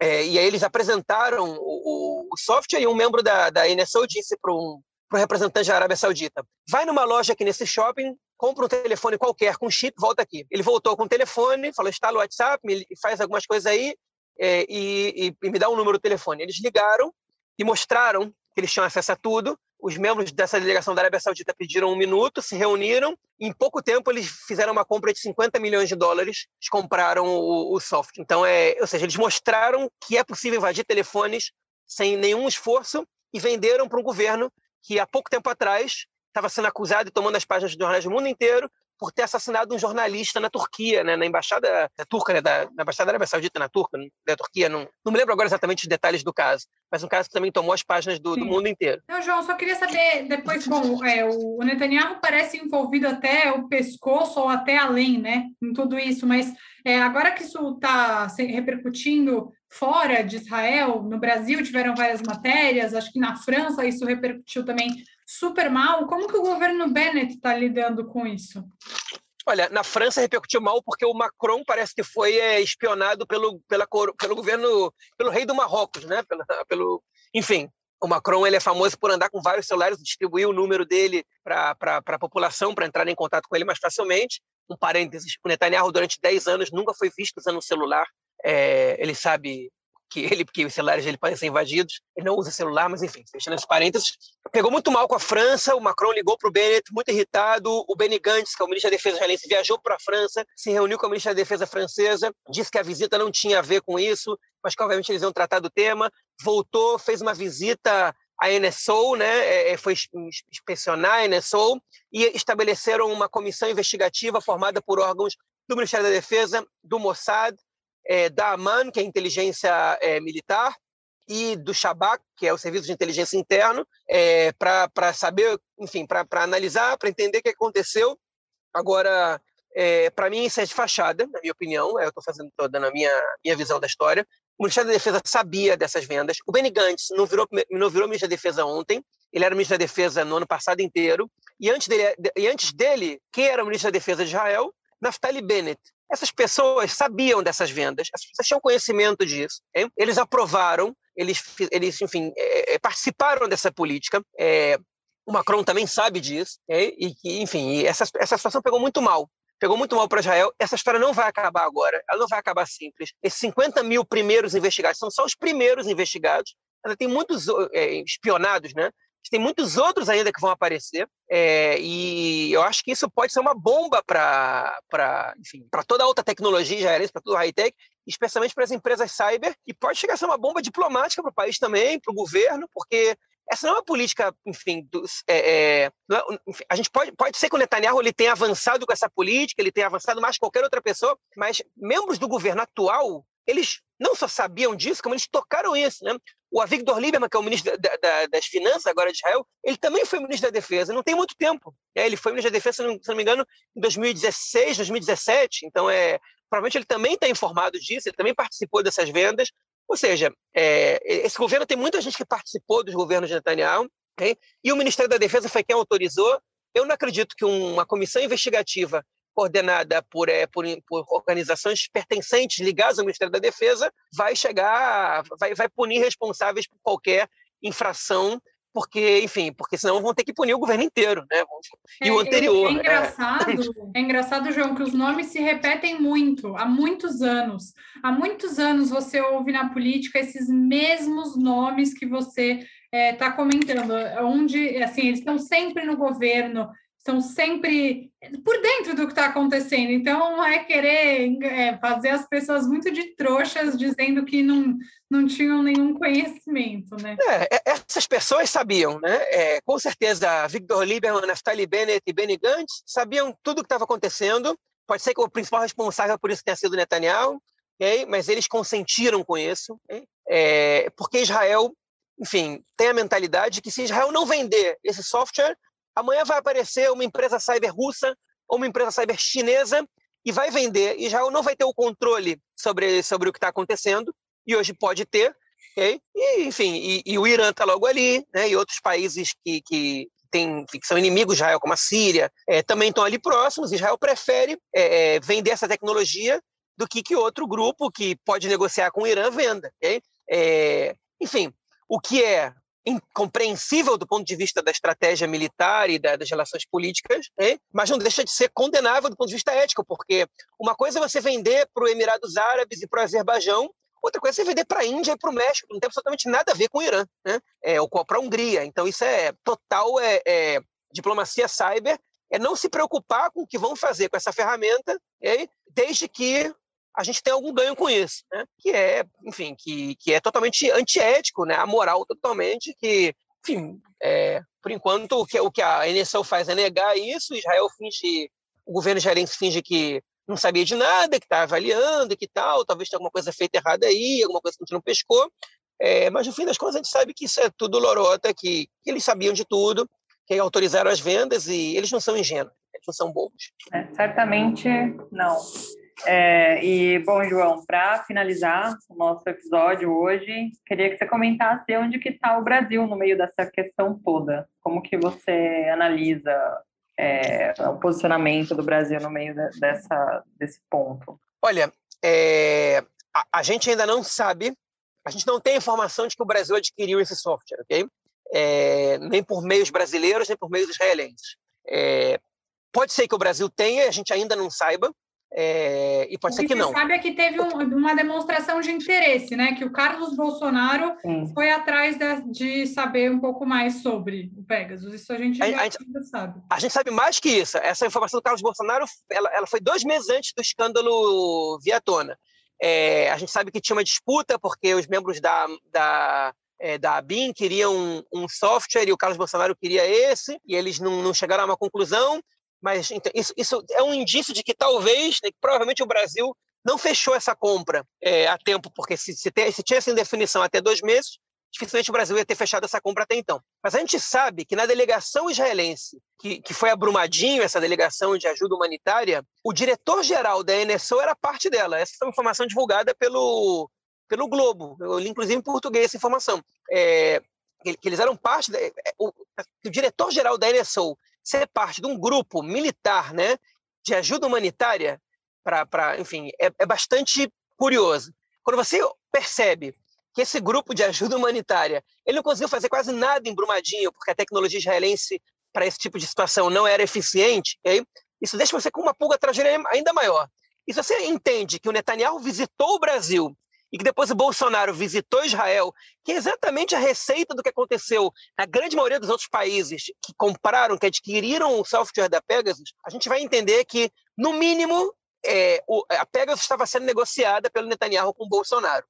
é, e aí eles apresentaram o, o, software e um membro da, da NSO disse para um, o representante da Arábia Saudita, vai numa loja aqui nesse shopping, compra um telefone qualquer com chip, volta aqui. Ele voltou com o telefone, falou, instala o WhatsApp, me, faz algumas coisas aí é, e, e, e me dá um número do telefone. Eles ligaram e mostraram que eles tinham acesso a tudo. Os membros dessa delegação da Arábia Saudita pediram um minuto, se reuniram. Em pouco tempo, eles fizeram uma compra de 50 milhões de dólares. Eles compraram o, o software. Então, é, ou seja, eles mostraram que é possível invadir telefones sem nenhum esforço e venderam para um governo que há pouco tempo atrás estava sendo acusado e tomando as páginas de jornais do mundo inteiro por ter assassinado um jornalista na Turquia, né, na embaixada da turca, né, da, na embaixada da Arábia Saudita na Turca, da Turquia, não, não me lembro agora exatamente os detalhes do caso, mas um caso que também tomou as páginas do, do mundo inteiro. Não, João, só queria saber depois, bom, é, o Netanyahu parece envolvido até o pescoço ou até além, né, em tudo isso, mas é, agora que isso está repercutindo fora de Israel, no Brasil tiveram várias matérias, acho que na França isso repercutiu também super mal. Como que o governo Bennett está lidando com isso? Olha, na França repercutiu mal porque o Macron parece que foi é, espionado pelo, pela, pelo governo, pelo rei do Marrocos, né? Pelo, enfim, o Macron ele é famoso por andar com vários celulares, distribuir o número dele para a população, para entrar em contato com ele mais facilmente. Um parênteses, o Netanyahu durante 10 anos nunca foi visto usando um celular. É, ele sabe que ele, porque os celulares ele podem ser invadidos, ele não usa celular, mas enfim, fechando esses parênteses, pegou muito mal com a França, o Macron ligou para o Bennett, muito irritado, o Benny Gantz, que é o ministro da Defesa israelense, viajou para a França, se reuniu com a ministra da Defesa francesa, disse que a visita não tinha a ver com isso, mas que obviamente eles iam tratar do tema, voltou, fez uma visita à NSO, né, é, é, foi inspecionar a NSO e estabeleceram uma comissão investigativa formada por órgãos do Ministério da Defesa, do Mossad, é, da AMAN, que é a inteligência é, militar, e do Shabak, que é o serviço de inteligência interno, é, para saber, enfim, para analisar, para entender o que aconteceu. Agora, é, para mim, isso é de fachada, na minha opinião, eu estou fazendo toda na minha, minha visão da história. O Ministério da Defesa sabia dessas vendas. O Benny Gantz não virou, não virou ministro da Defesa ontem, ele era ministro da Defesa no ano passado inteiro. E antes dele, e antes dele quem era o ministro da Defesa de Israel? Naftali Bennett, essas pessoas sabiam dessas vendas, essas pessoas tinham conhecimento disso. Eles aprovaram, eles, eles enfim, é, participaram dessa política. É, o Macron também sabe disso. É, e enfim, essa, essa situação pegou muito mal. Pegou muito mal para Israel. Essa história não vai acabar agora. Ela não vai acabar simples. Esses 50 mil primeiros investigados são só os primeiros investigados. Ainda tem muitos é, espionados, né? Tem muitos outros ainda que vão aparecer, é, e eu acho que isso pode ser uma bomba para toda a alta tecnologia israelense, para tudo high-tech, especialmente para as empresas cyber, e pode chegar a ser uma bomba diplomática para o país também, para o governo, porque essa não é uma política, enfim, dos, é, é, enfim, a gente pode, pode ser que o Netanyahu ele tenha avançado com essa política, ele tenha avançado mais que qualquer outra pessoa, mas membros do governo atual, eles não só sabiam disso, como eles tocaram isso, né? O Avigdor Lieberman, que é o ministro da, da, das Finanças agora de Israel, ele também foi ministro da Defesa, não tem muito tempo. Né? Ele foi ministro da Defesa, se não, se não me engano, em 2016, 2017. Então, é, provavelmente ele também está informado disso, ele também participou dessas vendas. Ou seja, é, esse governo tem muita gente que participou dos governos de Netanyahu, okay? e o Ministério da Defesa foi quem autorizou. Eu não acredito que uma comissão investigativa coordenada por, é, por, por, organizações pertencentes ligadas ao Ministério da Defesa, vai chegar, vai, vai punir responsáveis por qualquer infração porque, enfim, porque senão vão ter que punir o governo inteiro, né? E é, o anterior. É, é engraçado, é. é engraçado, João, que os nomes se repetem muito, há muitos anos. Há muitos anos você ouve na política esses mesmos nomes que você está é, comentando, onde assim, eles estão sempre no governo, estão sempre por dentro do que está acontecendo. Então, é querer é, fazer as pessoas muito de trouxas, dizendo que não, não tinham nenhum conhecimento, né? É, é essas pessoas sabiam, né? É, com certeza, Victor Lieberman, Naftali Bennett e Benny Gantz sabiam tudo o que estava acontecendo. Pode ser que o principal responsável por isso tenha sido Netanyahu, okay? mas eles consentiram com isso, okay? É, porque Israel, enfim, tem a mentalidade que se Israel não vender esse software, Amanhã vai aparecer uma empresa cyber russa ou uma empresa cyber chinesa e vai vender. Israel não vai ter o controle sobre, sobre o que está acontecendo, e hoje pode ter. Okay? E, enfim, e, e o Irã está logo ali, né? e outros países que, que, tem, que são inimigos de Israel, como a Síria, é, também estão ali próximos. Israel prefere é, é, vender essa tecnologia do que que outro grupo que pode negociar com o Irã venda. Okay? É, enfim, o que é incompreensível do ponto de vista da estratégia militar e da, das relações políticas, hein? mas não deixa de ser condenável do ponto de vista ético, porque uma coisa é você vender para os Emirados Árabes e para o Azerbaijão, outra coisa é você vender para a Índia e para o México, não tem absolutamente nada a ver com o Irã, né? é, ou para a Hungria. Então, isso é total é, é, diplomacia cyber, é não se preocupar com o que vão fazer com essa ferramenta, hein? desde que a gente tem algum ganho com isso, né? Que é, enfim, que, que é totalmente antiético, né? Amoral totalmente, que, enfim, é, por enquanto o que, o que a NSO faz é negar isso, Israel finge, o governo israelense finge que não sabia de nada, que está avaliando, que tal, talvez tenha alguma coisa feita errada aí, alguma coisa que a gente não pescou, é, mas no fim das contas a gente sabe que isso é tudo lorota, que, que eles sabiam de tudo, que autorizaram as vendas e eles não são ingênuos, eles não são bobos. É, certamente não. É, e, bom, João, para finalizar o nosso episódio hoje, queria que você comentasse onde que está o Brasil no meio dessa questão toda. Como que você analisa é, o posicionamento do Brasil no meio de, dessa, desse ponto? Olha, é, a, a, gente ainda não sabe, a gente não tem informação de que o Brasil adquiriu esse software, ok? É, nem por meios brasileiros, nem por meios israelenses. É, pode ser que o Brasil tenha, a gente ainda não saiba, é, e pode o ser que, que não. sabe é que teve um, uma demonstração de interesse, né? Que o Carlos Bolsonaro Sim. foi atrás de, de, saber um pouco mais sobre o Pegasus. Isso a gente, a, já, a gente sabe. A gente sabe mais que isso. Essa informação do Carlos Bolsonaro, ela, ela foi dois meses antes do escândalo via tona. É, a gente sabe que tinha uma disputa porque os membros da, da é, da ABIN queriam um, um, software e o Carlos Bolsonaro queria esse, e eles não, não chegaram a uma conclusão. Mas então, isso, isso, é um indício de que talvez, né, que provavelmente o Brasil não fechou essa compra é, a tempo, porque se, se, tem, se tinha essa indefinição até dois meses, dificilmente o Brasil ia ter fechado essa compra até então. Mas a gente sabe que na delegação israelense, que, que foi abrumadinho essa delegação de ajuda humanitária, o diretor-geral da NSO era parte dela. Essa é uma informação divulgada pelo, pelo Globo. Eu li, inclusive, em português essa informação. É, que, que, eles eram parte... Da, é, o, o diretor-geral da NSO ser parte de um grupo militar, né, de ajuda humanitária, para, enfim, é, é bastante curioso. Quando você percebe que esse grupo de ajuda humanitária, ele não conseguiu fazer quase nada em Brumadinho, porque a tecnologia israelense para esse tipo de situação não era eficiente, okay? isso deixa você com uma pulga traseira ainda maior. E se você entende que o Netanyahu visitou o Brasil e que depois o Bolsonaro visitou Israel, que é exatamente a receita do que aconteceu na grande maioria dos outros países que compraram, que adquiriram o software da Pegasus, a gente vai entender que, no mínimo, é, o, a Pegasus estava sendo negociada pelo Netanyahu com o Bolsonaro.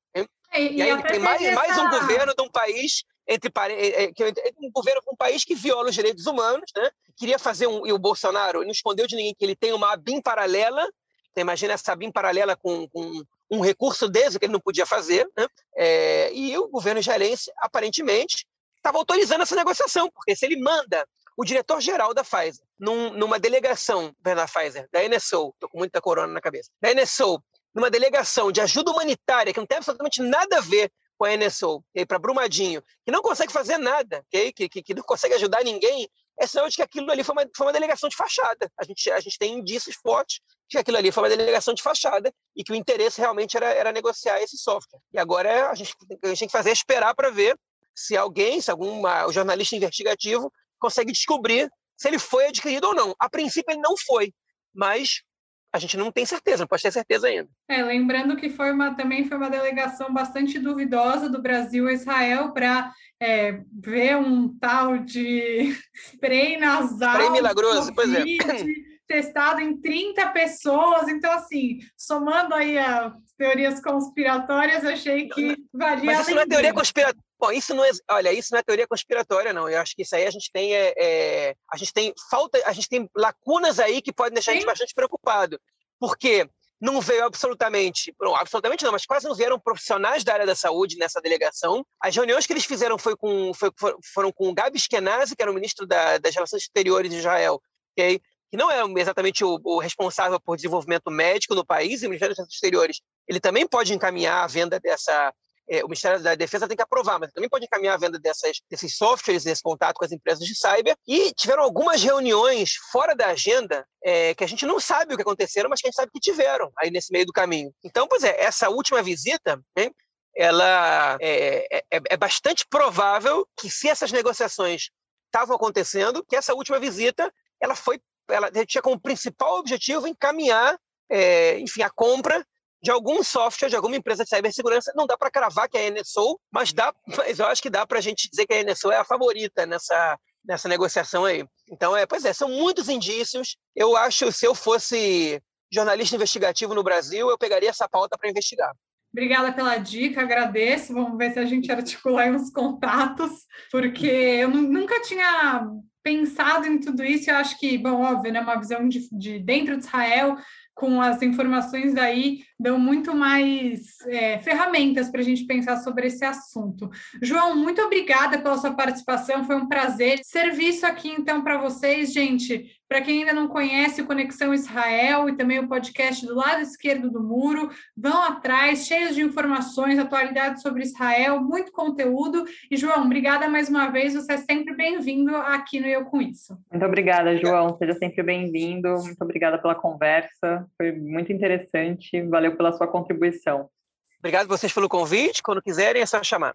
E, e, aí tem mais, essa... mais um governo de um país entre é, é, um governo com um país que viola os direitos humanos, né? Queria fazer um e o Bolsonaro não escondeu de ninguém que ele tem uma BIM paralela. Você imagina essa BIM paralela com, com um recurso desse que ele não podia fazer, né? É, e o governo israelense, aparentemente, estava autorizando essa negociação, porque se ele manda o diretor-geral da Pfizer num, numa delegação da Pfizer, da NSO, estou com muita corona na cabeça, da NSO, numa delegação de ajuda humanitária que não tem absolutamente nada a ver com a NSO, para Brumadinho, que não consegue fazer nada, okay? que, que, que não consegue ajudar ninguém, é sinal de que aquilo ali foi uma, foi uma delegação de fachada. A gente, a gente tem indícios fortes de que aquilo ali foi uma delegação de fachada e que o interesse realmente era, era negociar esse software. E agora a gente, a gente tem que fazer é esperar para ver se alguém, se algum jornalista investigativo consegue descobrir se ele foi adquirido ou não. A princípio ele não foi, mas a gente não tem certeza, não pode ter certeza ainda. É, lembrando que foi uma, também foi uma delegação bastante duvidosa do Brasil a Israel para é, ver um tal de spray nasal. Spray milagroso, pois é. Testado em 30 pessoas, então assim, somando aí as teorias conspiratórias, achei que valia. Mas isso não é teoria conspiratória. Bom, isso não é, olha, isso não é teoria conspiratória, não. Eu acho que isso aí a gente tem, é, é a gente tem falta, a gente tem lacunas aí que podem deixar Sim. a gente bastante preocupado, porque não veio absolutamente, não, absolutamente não, mas quase não vieram profissionais da área da saúde nessa delegação. As reuniões que eles fizeram foi com, foi, foram com o Gabi Eskenazi, que era o ministro da, das Relações Exteriores de Israel, okay? que não é exatamente o, o, responsável por desenvolvimento médico no país, e o Ministério das Relações Exteriores ele também pode encaminhar a venda dessa, é, o Ministério da Defesa tem que aprovar, mas também pode encaminhar a venda dessas, desses softwares, esse contato com as empresas de cyber. E tiveram algumas reuniões fora da agenda é, que a gente não sabe o que aconteceram, mas que a gente sabe que tiveram aí nesse meio do caminho. Então, pois é, essa última visita, hein, ela é, é, é bastante provável que se essas negociações estavam acontecendo, que essa última visita ela foi, ela tinha como principal objetivo encaminhar, é, enfim, a compra de algum software, de alguma empresa de cibersegurança. Não dá para cravar que é a NSO, mas, dá, mas eu acho que dá para a gente dizer que a NSO é a favorita nessa, nessa negociação aí. Então, é, pois é, são muitos indícios. Eu acho, se eu fosse jornalista investigativo no Brasil, eu pegaria essa pauta para investigar. Obrigada pela dica, agradeço. Vamos ver se a gente articula uns contatos, porque eu nunca tinha pensado em tudo isso. Eu acho que, bom, óbvio, né, uma visão de, de dentro de Israel, com as informações daí, dão muito mais é, ferramentas para a gente pensar sobre esse assunto. João, muito obrigada pela sua participação, foi um prazer. Serviço aqui, então, para vocês, gente. Para quem ainda não conhece o Conexão Israel e também o podcast do lado esquerdo do muro, vão atrás, cheios de informações, atualidades sobre Israel, muito conteúdo. E, João, obrigada mais uma vez, você é sempre bem-vindo aqui no Eu Com Isso. Muito obrigada, João, seja sempre bem-vindo. Muito obrigada pela conversa, foi muito interessante, valeu pela sua contribuição. Obrigado vocês pelo convite, quando quiserem é só chamar.